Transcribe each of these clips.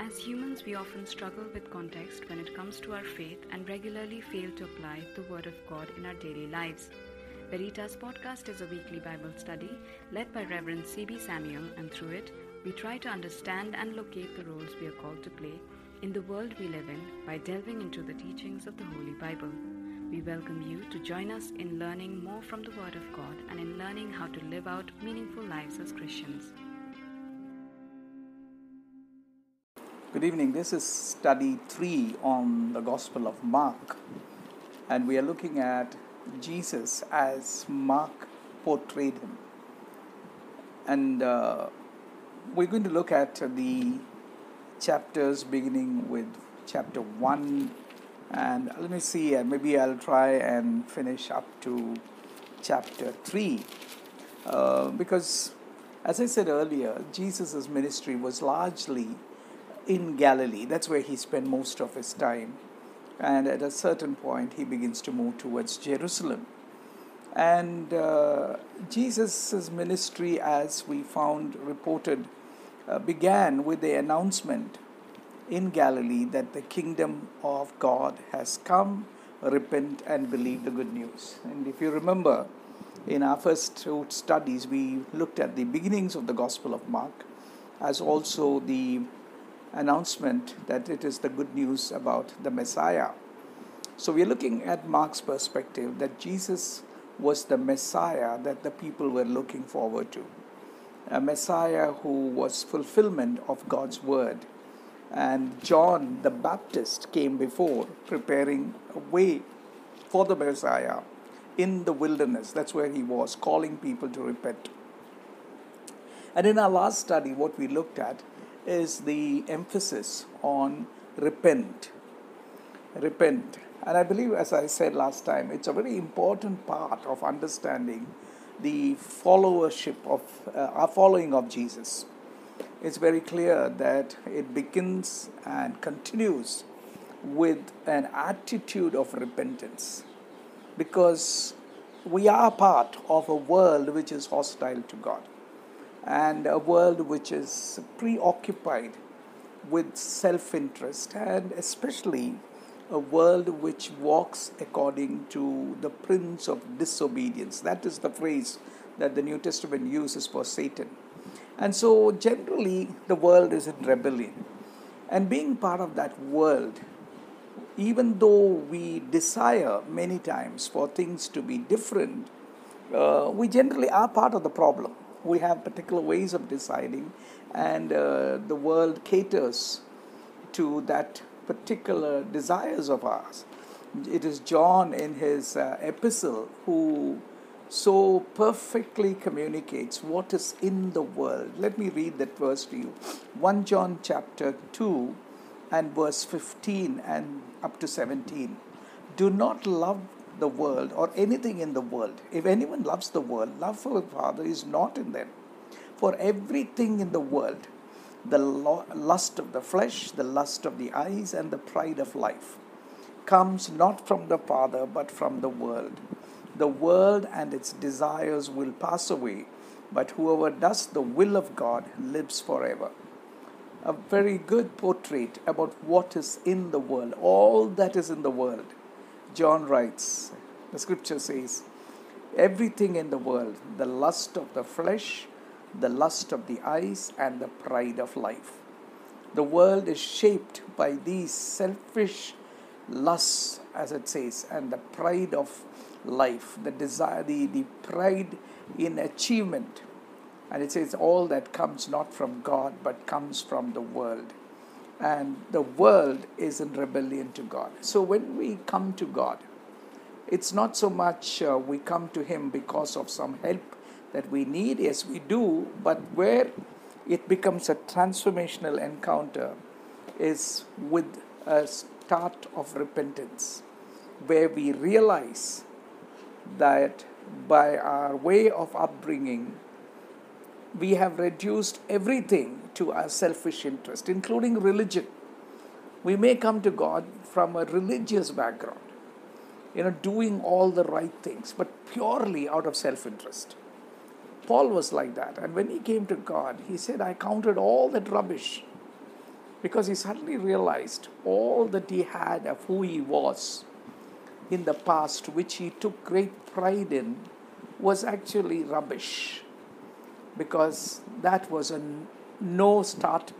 As humans, we often struggle with context when it comes to our faith and regularly fail to apply the Word of God in our daily lives. Veritas Podcast is a weekly Bible study led by Reverend C.B. Samuel, and through it, we try to understand and locate the roles we are called to play in the world we live in by delving into the teachings of the Holy Bible. We welcome you to join us in learning more from the Word of God and in learning how to live out meaningful lives as Christians. Good evening. This is study three on the Gospel of Mark, and we are looking at Jesus as Mark portrayed him. And uh, we're going to look at the chapters beginning with chapter one, and let me see, maybe I'll try and finish up to chapter three, uh, because as I said earlier, Jesus' ministry was largely in Galilee. That's where he spent most of his time. And at a certain point, he begins to move towards Jerusalem. And uh, Jesus' ministry, as we found reported, uh, began with the announcement in Galilee that the kingdom of God has come, repent and believe the good news. And if you remember, in our first two studies, we looked at the beginnings of the Gospel of Mark as also the announcement that it is the good news about the Messiah. So we're looking at Mark's perspective that Jesus was the Messiah that the people were looking forward to. A Messiah who was fulfillment of God's word. And John the Baptist came before, preparing a way for the Messiah in the wilderness. That's where he was, calling people to repent. And in our last study, what we looked at is the emphasis on repent. Repent. And I believe, as I said last time, it's a very important part of understanding the followership of uh, our following of Jesus. It's very clear that it begins and continues with an attitude of repentance because we are part of a world which is hostile to God and a world which is preoccupied with self interest, and especially a world which walks according to the prince of disobedience. That is the phrase that the New Testament uses for Satan. And so, generally, the world is in rebellion. And being part of that world, even though we desire many times for things to be different, uh, we generally are part of the problem we have particular ways of deciding, and uh, the world caters to that particular desires of ours. It is John in his uh, epistle who so perfectly communicates what is in the world. Let me read that verse to you. 1 John chapter 2 and verse 15 and up to 17. Do not love the world or anything in the world. If anyone loves the world, love for the Father is not in them. For everything in the world, the lust of the flesh, the lust of the eyes, and the pride of life, comes not from the Father but from the world. The world and its desires will pass away, but whoever does the will of God lives forever. A very good portrait about what is in the world, all that is in the world John writes, the scripture says, everything in the world, the lust of the flesh, the lust of the eyes, and the pride of life. The world is shaped by these selfish lusts, as it says, and the pride of life, the desire, the, the pride in achievement. And it says, all that comes not from God, but comes from the world and the world is in rebellion to God. So when we come to God, it's not so much uh, we come to Him because of some help that we need, yes, we do, but where it becomes a transformational encounter is with a start of repentance, where we realize that by our way of upbringing, we have reduced everything to our selfish interest, including religion. We may come to God from a religious background, you know, doing all the right things, but purely out of self interest. Paul was like that. And when he came to God, he said, I counted all that rubbish because he suddenly realized all that he had of who he was in the past, which he took great pride in, was actually rubbish because that was a no start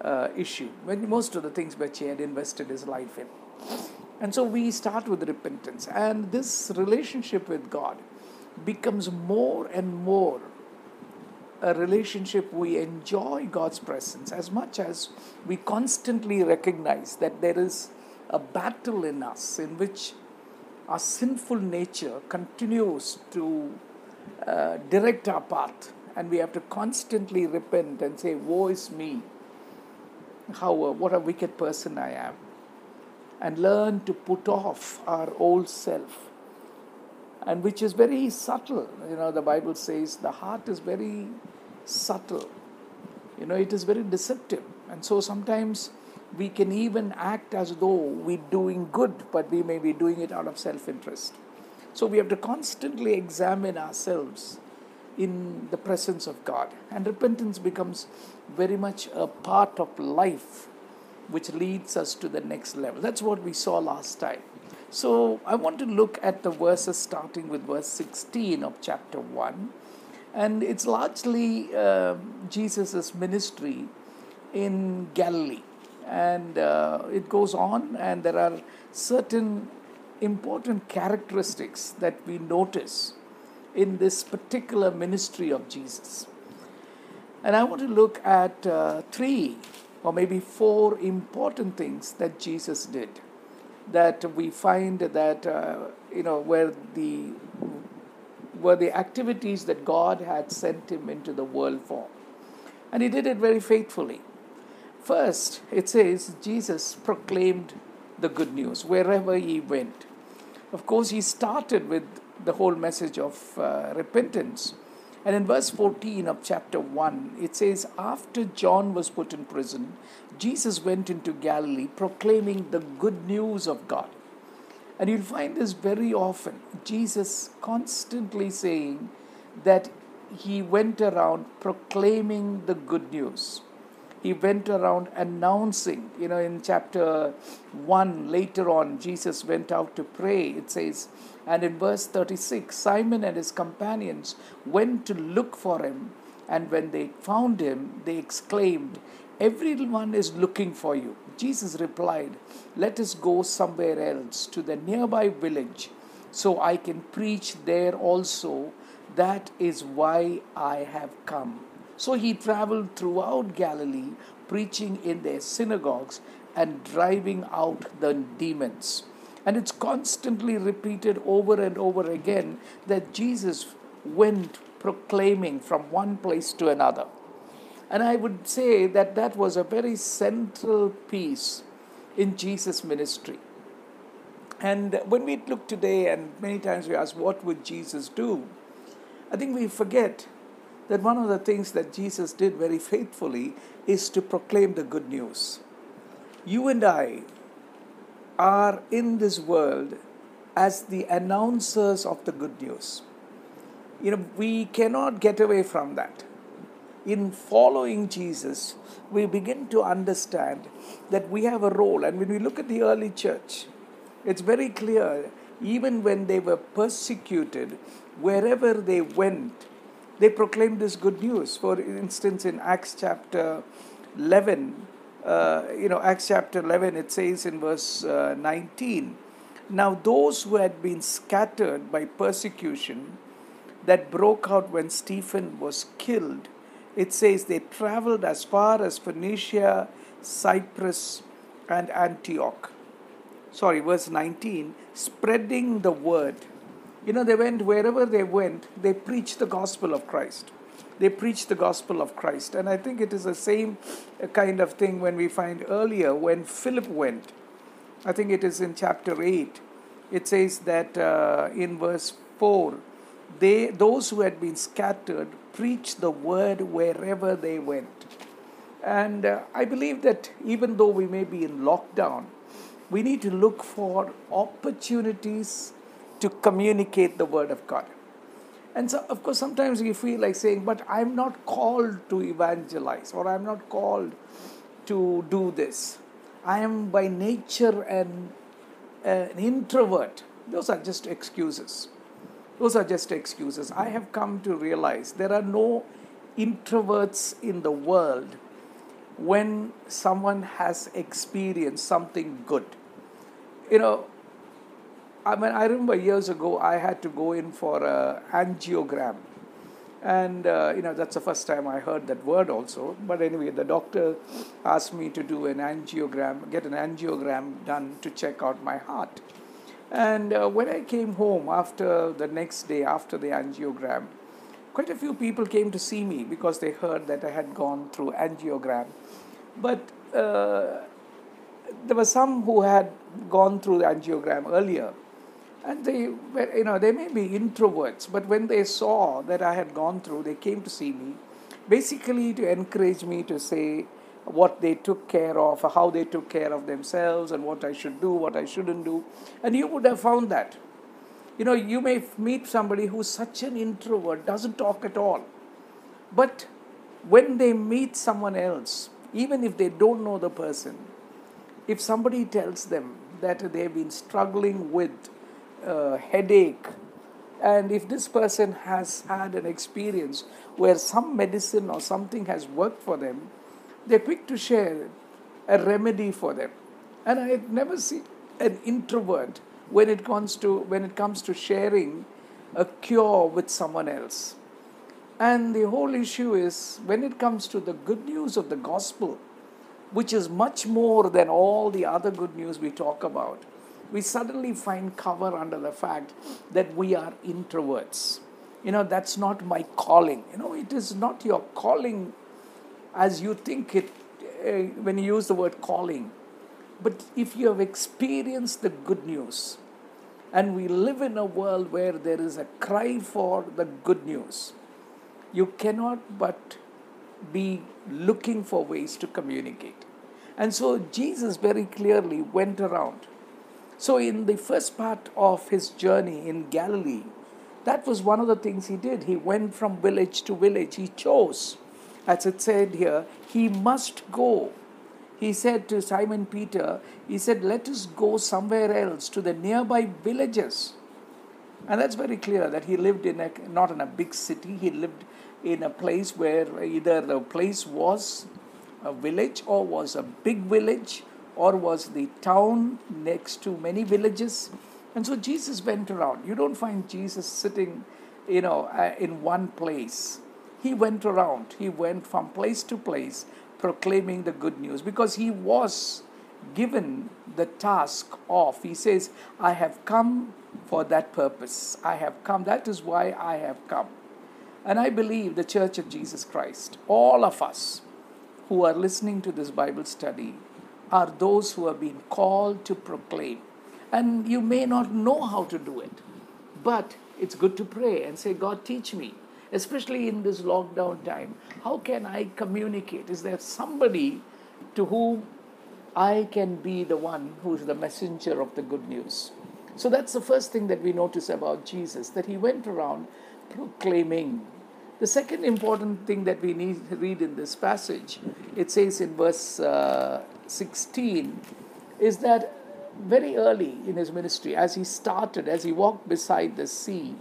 uh, issue when most of the things which he had invested his life in. And so we start with repentance, and this relationship with God becomes more and more a relationship we enjoy God's presence as much as we constantly recognize that there is a battle in us in which our sinful nature continues to uh, direct our path, and we have to constantly repent and say, Woe is me! How, uh, what a wicked person I am. And learn to put off our old self, and which is very subtle. You know, the Bible says the heart is very subtle, you know, it is very deceptive. And so sometimes we can even act as though we're doing good, but we may be doing it out of self interest. So we have to constantly examine ourselves in the presence of God. And repentance becomes very much a part of life which leads us to the next level. That's what we saw last time. So I want to look at the verses starting with verse 16 of chapter 1. And it's largely uh, Jesus' ministry in Galilee and uh, it goes on, and there are certain important characteristics that we notice in this particular ministry of Jesus. And I want to look at uh, three or maybe four important things that Jesus did that we find that uh, you know where the were the activities that God had sent him into the world for. And he did it very faithfully. First, it says Jesus proclaimed the good news wherever he went. Of course, he started with the whole message of uh, repentance. And in verse 14 of chapter 1, it says, After John was put in prison, Jesus went into Galilee proclaiming the good news of God. And you'll find this very often. Jesus constantly saying that he went around proclaiming the good news he went around announcing. You know, in chapter 1, later on, Jesus went out to pray, it says. And in verse 36, Simon and his companions went to look for him. And when they found him, they exclaimed, Everyone is looking for you. Jesus replied, Let us go somewhere else to the nearby village so I can preach there also. That is why I have come. So he traveled throughout Galilee, preaching in their synagogues and driving out the demons. And it's constantly repeated over and over again that Jesus went proclaiming from one place to another. And I would say that that was a very central piece in Jesus' ministry. And when we look today, and many times we ask, what would Jesus do? I think we forget that one of the things that Jesus did very faithfully is to proclaim the good news. You and I are in this world as the announcers of the good news. You know, we cannot get away from that. In following Jesus, we begin to understand that we have a role. And when we look at the early church, it's very clear, even when they were persecuted, wherever they went, they proclaimed this good news. For instance, in Acts chapter 11, uh, you know, Acts chapter 11, it says in verse uh, 19, Now those who had been scattered by persecution that broke out when Stephen was killed, it says they traveled as far as Phoenicia, Cyprus, and Antioch. Sorry, verse 19, spreading the word you know, they went wherever they went, they preached the gospel of Christ. They preached the gospel of Christ. And I think it is the same kind of thing when we find earlier when Philip went. I think it is in chapter 8. It says that uh, in verse 4 they, those who had been scattered preached the word wherever they went. And uh, I believe that even though we may be in lockdown, we need to look for opportunities to communicate the Word of God. And so, of course, sometimes we feel like saying, but I'm not called to evangelize, or I'm not called to do this. I am by nature an, an introvert. Those are just excuses. Those are just excuses. I have come to realize there are no introverts in the world when someone has experienced something good. You know, I mean, I remember years ago I had to go in for an angiogram. And uh, you know that's the first time i heard that word also. But anyway the doctor asked me to do an angiogram get an angiogram done to check out my heart. And uh, when i came home after the next day after the angiogram quite a few people came to see me because they heard that i had gone through angiogram. But uh, there were some who had gone through the angiogram earlier and they you know they may be introverts but when they saw that i had gone through they came to see me basically to encourage me to say what they took care of how they took care of themselves and what i should do what i shouldn't do. And you would have found that. You know you may meet somebody who's such an introvert doesn't talk at all. But when they meet someone else even if they don't know the person if somebody tells them that they've been struggling with uh, headache. And if this person has had an experience where some medicine or something has worked for them they're quick to share a remedy for them. And i've never seen an introvert when it comes to when it comes to sharing a cure with someone else. And the whole issue is when it comes to the good news of the gospel which is much more than all the other good news we talk about we suddenly find cover under the fact that we are introverts. You know, that's not my calling. You know, it is not your calling as you think it uh, when you use the word calling. But if you have experienced the good news, and we live in a world where there is a cry for the good news, you cannot but be looking for ways to communicate. And so Jesus very clearly went around so, in the first part of his journey in Galilee, that was one of the things he did. He went from village to village. He chose, as it said here, he must go. He said to Simon Peter, he said, Let us go somewhere else to the nearby villages. And that's very clear that he lived in a, not in a big city, he lived in a place where either the place was a village or was a big village or was the town next to many villages. And so Jesus went around. You don't find Jesus sitting, you know, uh, in one place. He went around. He went from place to place proclaiming the good news because he was given the task of, he says, I have come for that purpose. I have come. That is why I have come. And I believe the Church of Jesus Christ, all of us who are listening to this Bible study, are those who have been called to proclaim. And you may not know how to do it, but it's good to pray and say, God, teach me, especially in this lockdown time. How can I communicate? Is there somebody to whom I can be the one who is the messenger of the good news? So that's the first thing that we notice about Jesus, that he went around proclaiming. The second important thing that we need to read in this passage, it says in verse uh, 16 is that very early in his ministry, as he started, as he walked beside the sea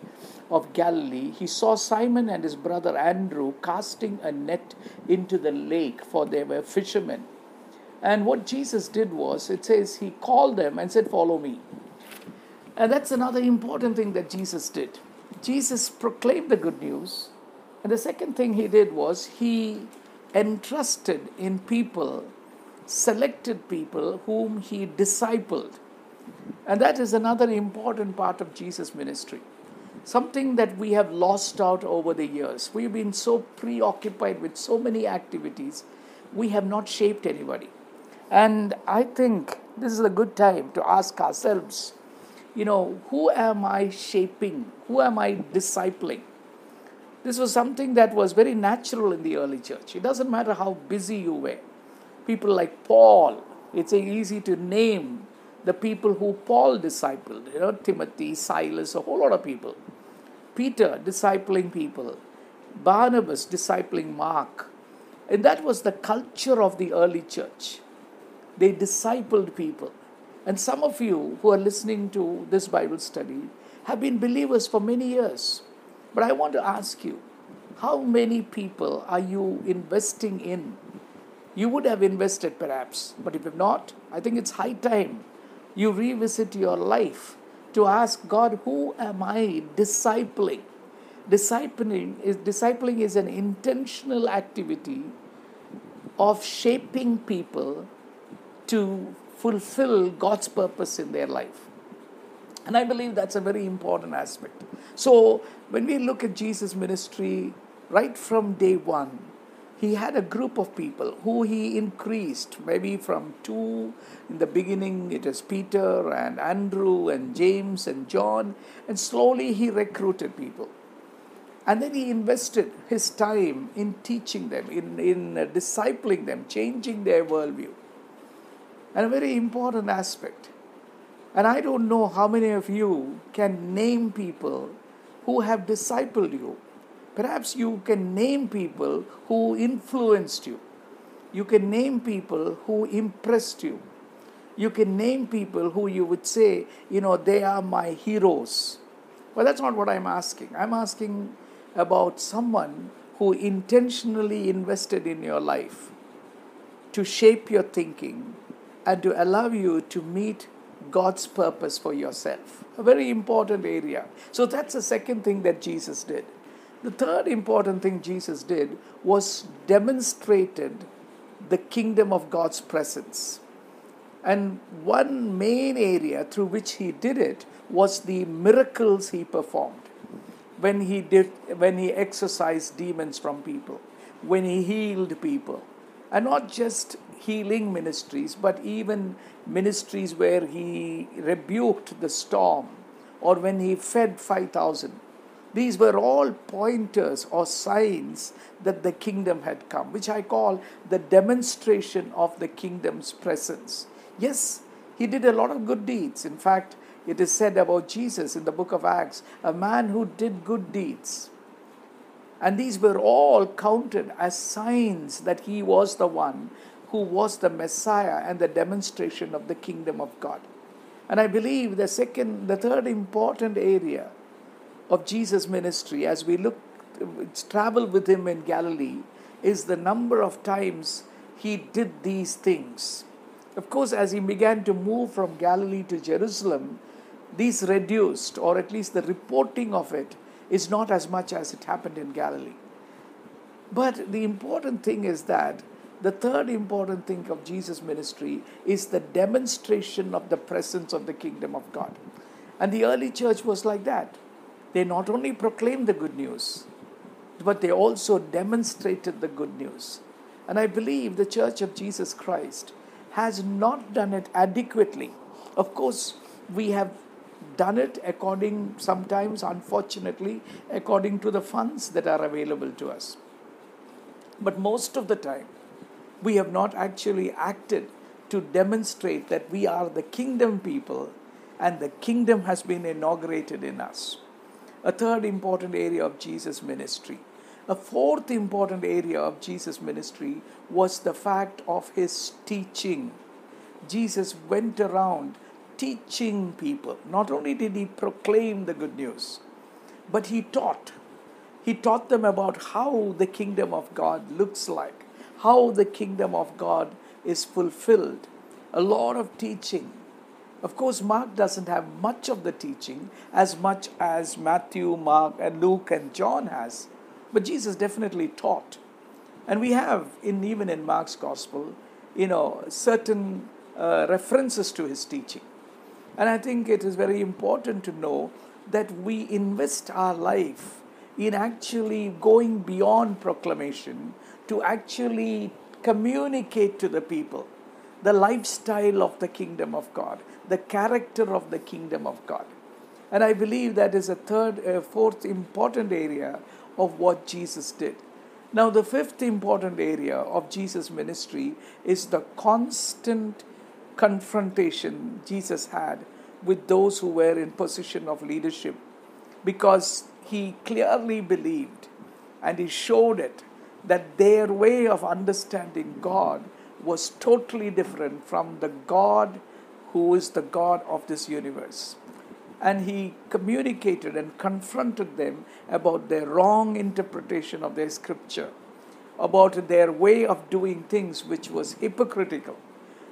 of Galilee, he saw Simon and his brother Andrew casting a net into the lake, for they were fishermen. And what Jesus did was, it says, he called them and said, Follow me. And that's another important thing that Jesus did. Jesus proclaimed the good news. And the second thing he did was, he entrusted in people selected people whom he discipled. And that is another important part of Jesus' ministry. Something that we have lost out over the years. We've been so preoccupied with so many activities, we have not shaped anybody. And I think this is a good time to ask ourselves, you know, who am I shaping? Who am I discipling? This was something that was very natural in the early church. It doesn't matter how busy you were people like Paul. It's easy to name the people who Paul discipled, you know, Timothy, Silas, a whole lot of people. Peter discipling people, Barnabas discipling Mark, And that was the culture of the early church. They discipled people. And some of you who are listening to this Bible study have been believers for many years. But I want to ask you, how many people are you investing in? You would have invested perhaps, but if you've not, I think it's high time you revisit your life to ask God, who am I discipling? Discipling is, discipling is an intentional activity of shaping people to fulfill God's purpose in their life. And I believe that's a very important aspect. So, when we look at Jesus' ministry right from day one, he had a group of people who he increased, maybe from two in the beginning, it was Peter and Andrew and James and John, and slowly he recruited people. And then he invested his time in teaching them, in, in uh, discipling them, changing their worldview. And a very important aspect. And I don't know how many of you can name people who have discipled you. Perhaps you can name people who influenced you. You can name people who impressed you. You can name people who you would say, you know, they are my heroes. Well, that's not what I'm asking. I'm asking about someone who intentionally invested in your life to shape your thinking and to allow you to meet God's purpose for yourself. A very important area. So that's the second thing that Jesus did. The third important thing Jesus did was demonstrated the kingdom of God's presence. And one main area through which he did it was the miracles he performed. When he did when he exorcised demons from people when he healed people. And not just healing ministries but even ministries where he rebuked the storm or when he fed 5000 these were all pointers or signs that the kingdom had come which i call the demonstration of the kingdom's presence yes he did a lot of good deeds in fact it is said about Jesus in the book of Acts, a man who did good deeds. And these were all counted as signs that he was the one who was the Messiah and the demonstration of the kingdom of God. And I believe the second, the third important area of Jesus' ministry as we look, travel with him in Galilee, is the number of times he did these things. Of course, as he began to move from Galilee to Jerusalem, these reduced, or at least the reporting of it, is not as much as it happened in Galilee. But the important thing is that the third important thing of Jesus' ministry is the demonstration of the presence of the kingdom of God. And the early church was like that. They not only proclaimed the good news, but they also demonstrated the good news. And I believe the church of Jesus Christ has not done it adequately. Of course, we have done it according, sometimes unfortunately, according to the funds that are available to us. But most of the time, we have not actually acted to demonstrate that we are the kingdom people and the kingdom has been inaugurated in us. A third important area of Jesus' ministry. A fourth important area of Jesus' ministry was the fact of his teaching. Jesus went around teaching people. Not only did he proclaim the good news, but he taught. He taught them about how the kingdom of God looks like, how the kingdom of God is fulfilled. A lot of teaching. Of course, Mark doesn't have much of the teaching as much as Matthew, Mark, and Luke and John has, but Jesus definitely taught. And we have, in even in Mark's gospel, you know, certain uh, references to his teaching. And I think it is very important to know that we invest our life in actually going beyond proclamation to actually communicate to the people the lifestyle of the kingdom of God, the character of the kingdom of God. And I believe that is a third, uh, fourth important area of what Jesus did. Now, the fifth important area of Jesus' ministry is the constant confrontation Jesus had with those who were in position of leadership because he clearly believed and he showed it that their way of understanding God was totally different from the God who is the God of this universe. And he communicated and confronted them about their wrong interpretation of their scripture, about their way of doing things, which was hypocritical.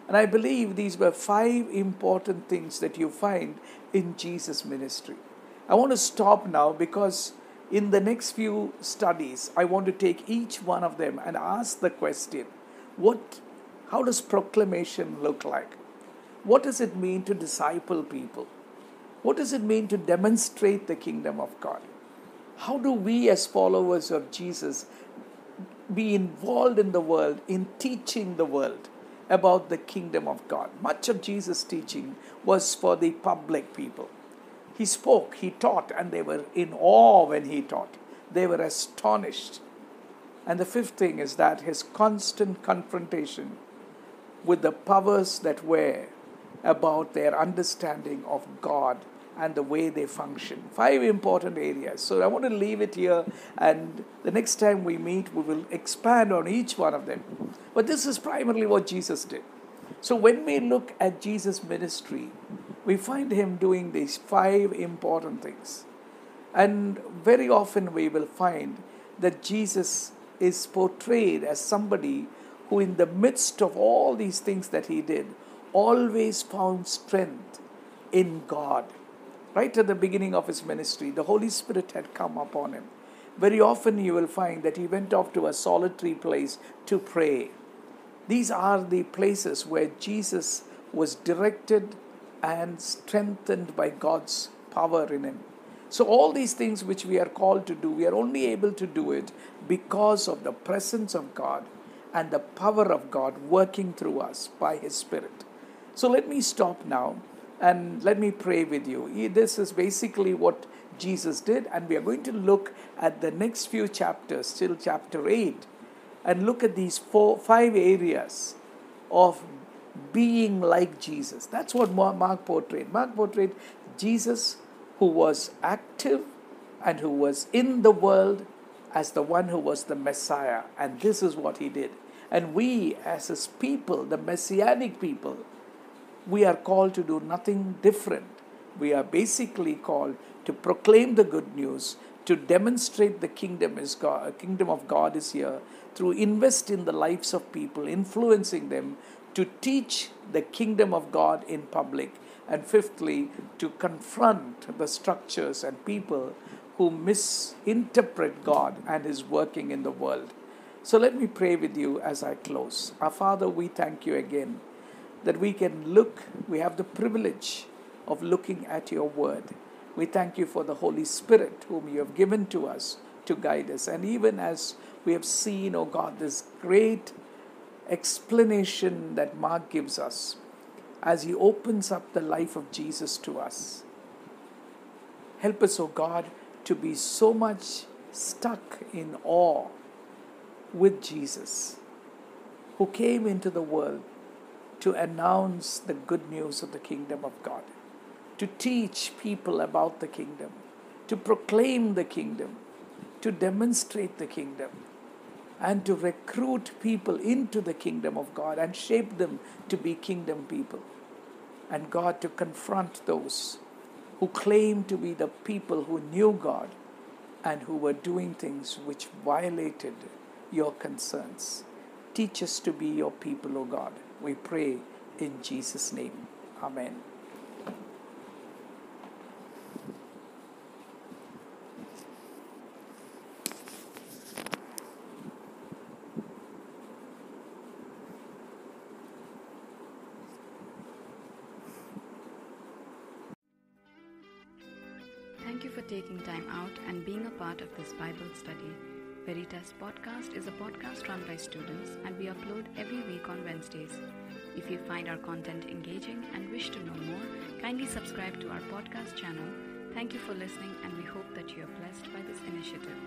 And I believe these were five important things that you find in Jesus' ministry. I want to stop now because in the next few studies, I want to take each one of them and ask the question what, how does proclamation look like? What does it mean to disciple people? What does it mean to demonstrate the kingdom of God? How do we, as followers of Jesus, be involved in the world, in teaching the world about the kingdom of God? Much of Jesus' teaching was for the public people. He spoke, he taught, and they were in awe when he taught. They were astonished. And the fifth thing is that his constant confrontation with the powers that were about their understanding of God and the way they function. Five important areas. So I want to leave it here, and the next time we meet, we will expand on each one of them. But this is primarily what Jesus did. So when we look at Jesus' ministry, we find him doing these five important things. And very often we will find that Jesus is portrayed as somebody who, in the midst of all these things that he did, always found strength in God. Right at the beginning of his ministry, the Holy Spirit had come upon him. Very often you will find that he went off to a solitary place to pray. These are the places where Jesus was directed and strengthened by God's power in him. So, all these things which we are called to do, we are only able to do it because of the presence of God and the power of God working through us by His Spirit. So, let me stop now and let me pray with you. This is basically what Jesus did, and we are going to look at the next few chapters, till chapter 8, and look at these four, five areas of being like Jesus. That's what Mark portrayed. Mark portrayed Jesus who was active and who was in the world as the one who was the Messiah. And this is what he did. And we, as his people, the messianic people, we are called to do nothing different. We are basically called to proclaim the good news, to demonstrate the kingdom is God, kingdom of God is here, through invest in the lives of people, influencing them to teach the kingdom of God in public, and fifthly, to confront the structures and people who misinterpret God and His working in the world. So let me pray with you as I close. Our Father, we thank you again that we can look, we have the privilege of looking at your word. We thank you for the Holy Spirit whom you have given to us to guide us. And even as we have seen, oh God, this great explanation that Mark gives us as he opens up the life of Jesus to us. Help us, O oh God, to be so much stuck in awe with Jesus, who came into the world to announce the good news of the kingdom of God, to teach people about the kingdom, to proclaim the kingdom, to demonstrate the kingdom and to recruit people into the kingdom of God and shape them to be kingdom people. And God to confront those who claim to be the people who knew God and who were doing things which violated your concerns. Teach us to be your people, O God. We pray in Jesus' name. Amen. Thank you for taking time out and being a part of this Bible study. Veritas Podcast is a podcast run by students and we upload every week on Wednesdays. If you find our content engaging and wish to know more, kindly subscribe to our podcast channel. Thank you for listening and we hope that you are blessed by this initiative.